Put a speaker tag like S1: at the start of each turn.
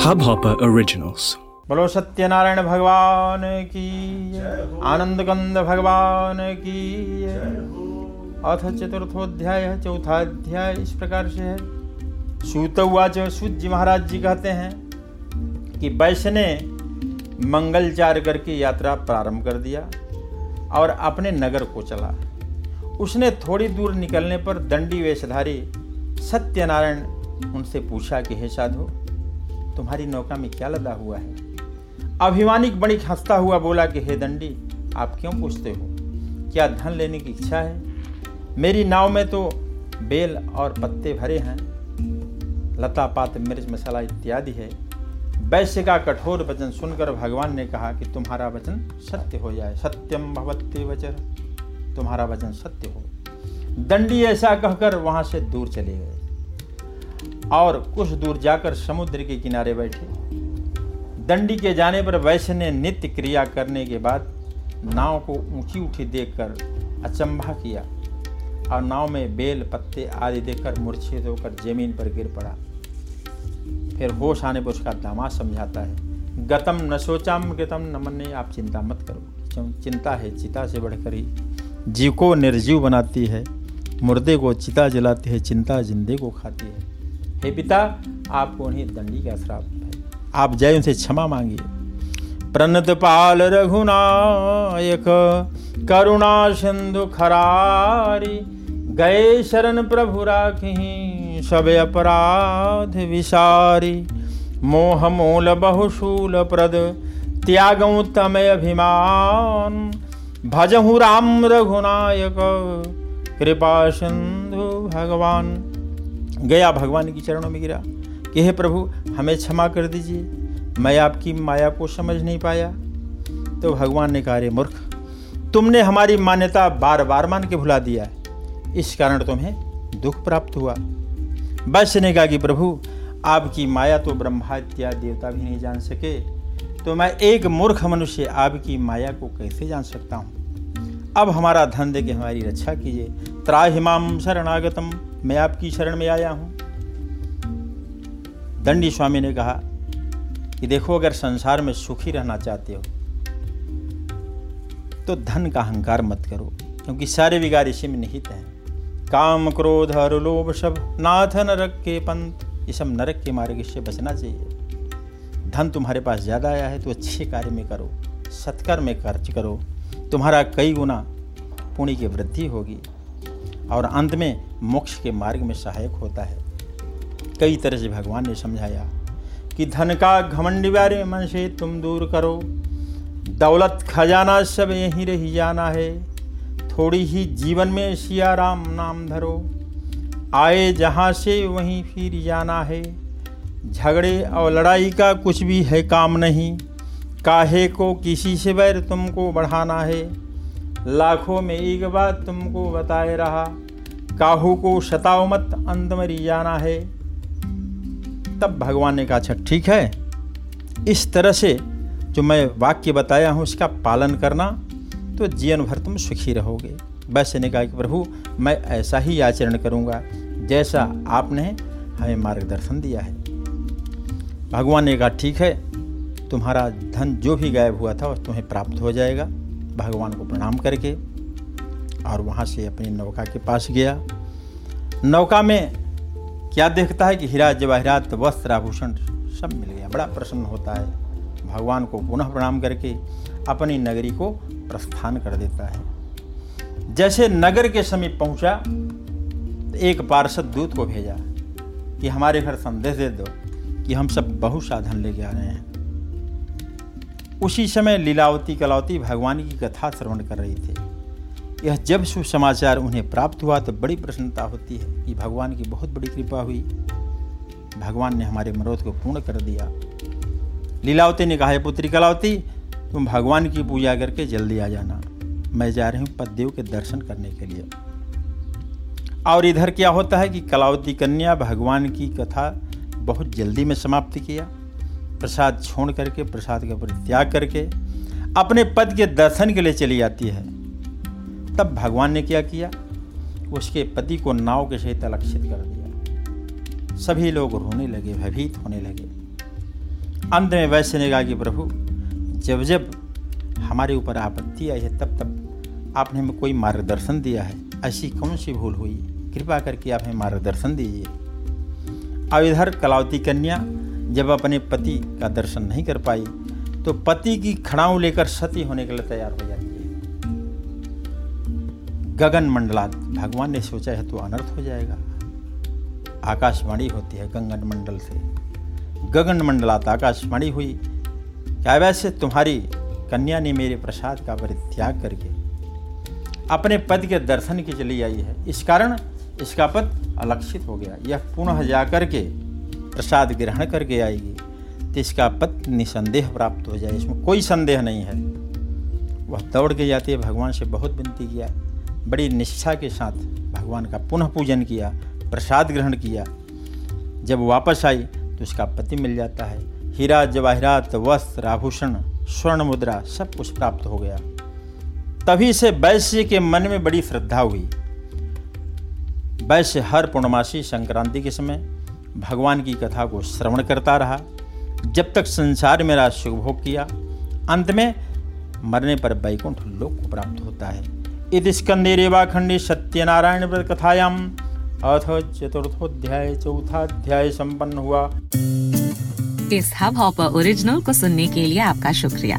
S1: Hubhopper Originals.
S2: बोलो सत्यनारायण भगवान की आनंद कंद भगवान की अथ चतुर्थोध्याय चौथा अध्याय इस प्रकार से है। सूत उवाच सूत जी महाराज जी कहते हैं कि वैश्य ने मंगलचार करके यात्रा प्रारंभ कर दिया और अपने नगर को चला। उसने थोड़ी दूर निकलने पर दंडी वेशधारी सत्यनारायण उनसे पूछा कि, हे साधु तुम्हारी नौका में क्या लदा हुआ है? अभिमानिक बणिक हंसता हुआ बोला कि, हे दंडी, आप क्यों पूछते हो? क्या धन लेने की इच्छा है? मेरी नाव में तो बेल और पत्ते भरे हैं। लता पात, मिर्च मसाला इत्यादि है। वैश्य का कठोर वचन सुनकर भगवान ने कहा कि तुम्हारा वचन सत्य हो जाए। सत्यम भवत्य वचन तुम्हारा वचन सत्य हो। दंडी ऐसा कहकर वहाँ से दूर चले गए। और कुछ दूर जाकर समुद्र के किनारे बैठे। दंडी के जाने पर वैश्य ने नित्य क्रिया करने के बाद नाव को ऊँची उठी देखकर अचंभा किया और नाव में बेल, पत्ते आदि देखकर मूर्छित होकर ज़मीन पर गिर पड़ा। फिर होश आने पर उसका दामा समझाता है, गतम न सोचाम, गतम न मन्ने आप चिंता मत करो। चिंता है, चिता से बढ़कर ही। जीव को निर्जीव बनाती है, मुर्दे को चिता जलाती है, चिंता जिंदे को खाती है। हे पिता, आपको उन्हें दंडी का श्राप है। आप जय उनसे क्षमा मांगिए। प्रणत पाल रघुनायक, करुणा सिंधु खरारी, गए शरण प्रभु राखी सब अपराध विसारी, मोह मूल बहुशूल प्रद त्यागऊ तमय अभिमान। भजहु राम रघुनायक, कृपा सिंधु भगवान। गया भगवान की चरणों में गिरा। कि हे प्रभु, हमें क्षमा कर दीजिए। मैं आपकी माया को समझ नहीं पाया। तो भगवान ने कहा रे मूर्ख, तुमने हमारी मान्यता बार बार मान के भुला दिया है। इस कारण तुम्हें दुख प्राप्त हुआ। बस ने कहा कि प्रभु, आपकी माया तो ब्रह्मा देवता भी नहीं जान सके। तो मैं एक मूर्ख मनुष्य आपकी माया को कैसे जान सकता हूँ? अब हमारा धन दे के हमारी रक्षा कीजिए। त्राहिमाम शरणागतम। मैं आपकी शरण में आया हूँ। दंडी स्वामी ने कहा कि देखो, अगर संसार में सुखी रहना चाहते हो तो धन का अहंकार मत करो, क्योंकि सारे विकार इसी में निहित हैं। काम, क्रोध, हर लोभ सब नाथ नरक के पंथ। ये सब नरक के मार्ग से बचना चाहिए। धन तुम्हारे पास ज़्यादा आया है तो अच्छे कार्य में करो, सत्कर्म में खर्च करो। तुम्हारा कई गुना पुण्य की वृद्धि होगी। और अंत में मोक्ष के मार्ग में सहायक होता है। कई तरह से भगवान ने समझाया कि धन का घमंड वारे मन से तुम दूर करो। दौलत खजाना सब यहीं रही जाना है। थोड़ी ही जीवन में सिया राम नाम धरो। आए जहाँ से वहीं फिर जाना है। झगड़े और लड़ाई का कुछ भी है काम नहीं। काहे को किसी से बैर तुमको बढ़ाना है। लाखों में एक बात तुमको बताए रहा, काहू को शताओ मत, अंत मरी जाना है। तब भगवान ने कहा अच्छा ठीक है। इस तरह से जो मैं वाक्य बताया हूँ उसका पालन करना तो जीवन भर तुम सुखी रहोगे। वैसे ने कहा कि, प्रभु, मैं ऐसा ही आचरण करूँगा, जैसा आपने हमें मार्गदर्शन दिया है। भगवान ने कहा, ठीक है, तुम्हारा धन जो भी गायब हुआ था, वह तुम्हें प्राप्त हो जाएगा। भगवान को प्रणाम करके और वहाँ से अपनी नौका के पास गया। नौका में क्या देखता है कि हीरा जवाहरात वस्त्र आभूषण सब मिल गया। बड़ा प्रसन्न होता है। भगवान को पुनः प्रणाम करके अपनी नगरी को प्रस्थान कर देता है। जैसे नगर के समीप पहुँचा तो एक पार्षद दूत को भेजा कि हमारे घर संदेश दे दो कि हम सब बहु साधन लेके आ रहे हैं। उसी समय लीलावती कलावती भगवान की कथा श्रवण कर रही थे। यह जब शुभ समाचार उन्हें प्राप्त हुआ तो बड़ी प्रसन्नता होती है कि भगवान की बहुत बड़ी कृपा हुई। भगवान ने हमारे मनोरथ को पूर्ण कर दिया। लीलावती ने कहा पुत्री कलावती, तुम भगवान की पूजा करके जल्दी आ जाना। मैं जा रही हूँ पददेव के दर्शन करने के लिए। और इधर क्या होता है कि कलावती कन्या भगवान की कथा बहुत जल्दी में समाप्त किया। प्रसाद छोड़ करके, प्रसाद का परित्याग करके, अपने पद के दर्शन के लिए चली जाती है। तब भगवान ने क्या किया? उसके पति को नाव के सहित अलक्षित कर दिया। सभी लोग रोने लगे, भयभीत होने लगे। अंत में वैश्य ने कहा कि, प्रभु, जब जब हमारे ऊपर आपत्ति आई है, तब तब आपने हमें कोई मार्गदर्शन दिया है। ऐसी कौन सी भूल हुई? कृपा करके आप हमें मार्गदर्शन दीजिए। अब इधर कलावती कन्या जब अपने पति का दर्शन नहीं कर पाई तो पति की खड़ाऊ लेकर सती होने के लिए तैयार हो जाती है। गगन मंडलात भगवान ने सोचा है तो अनर्थ हो जाएगा। आकाशवाणी होती है गंगन मंडल से। गगन मंडलात आकाशवाणी हुई, क्या वैसे तुम्हारी कन्या ने मेरे प्रसाद का परित्याग करके अपने पद के दर्शन की चली आई है? इस कारण इसका पद अलक्षित हो गया। यह पुनः जाकर के प्रसाद ग्रहण करके आएगी तो इसका पद निसंदेह प्राप्त हो जाए। इसमें कोई संदेह नहीं है। वह दौड़ के जाती है भगवान से बहुत विनती किया। बड़ी निष्ठा के साथ भगवान का पुनः पूजन किया, प्रसाद ग्रहण किया। जब वापस आई तो उसका पति मिल जाता है। हीरा, जवाहरात, वस्त्र, आभूषण, स्वर्ण मुद्रा सब कुछ प्राप्त हो गया। तभी से वैश्य के मन में बड़ी श्रद्धा हुई। वैश्य हर पूर्णमासी संक्रांति के समय भगवान की कथा को श्रवण करता रहा। जब तक संसार मेरा सुखभोग किया, अंत में मरने पर वैकुंठ लोक को प्राप्त होता है। इस स्कंदे रेवाखंडे सत्यनारायण व्रत कथायाम अथ चतुर्थोध्याय, चौथाध्याय संपन्न हुआ।
S1: इस हब हॉपर ओरिजिनल को सुनने के लिए आपका शुक्रिया।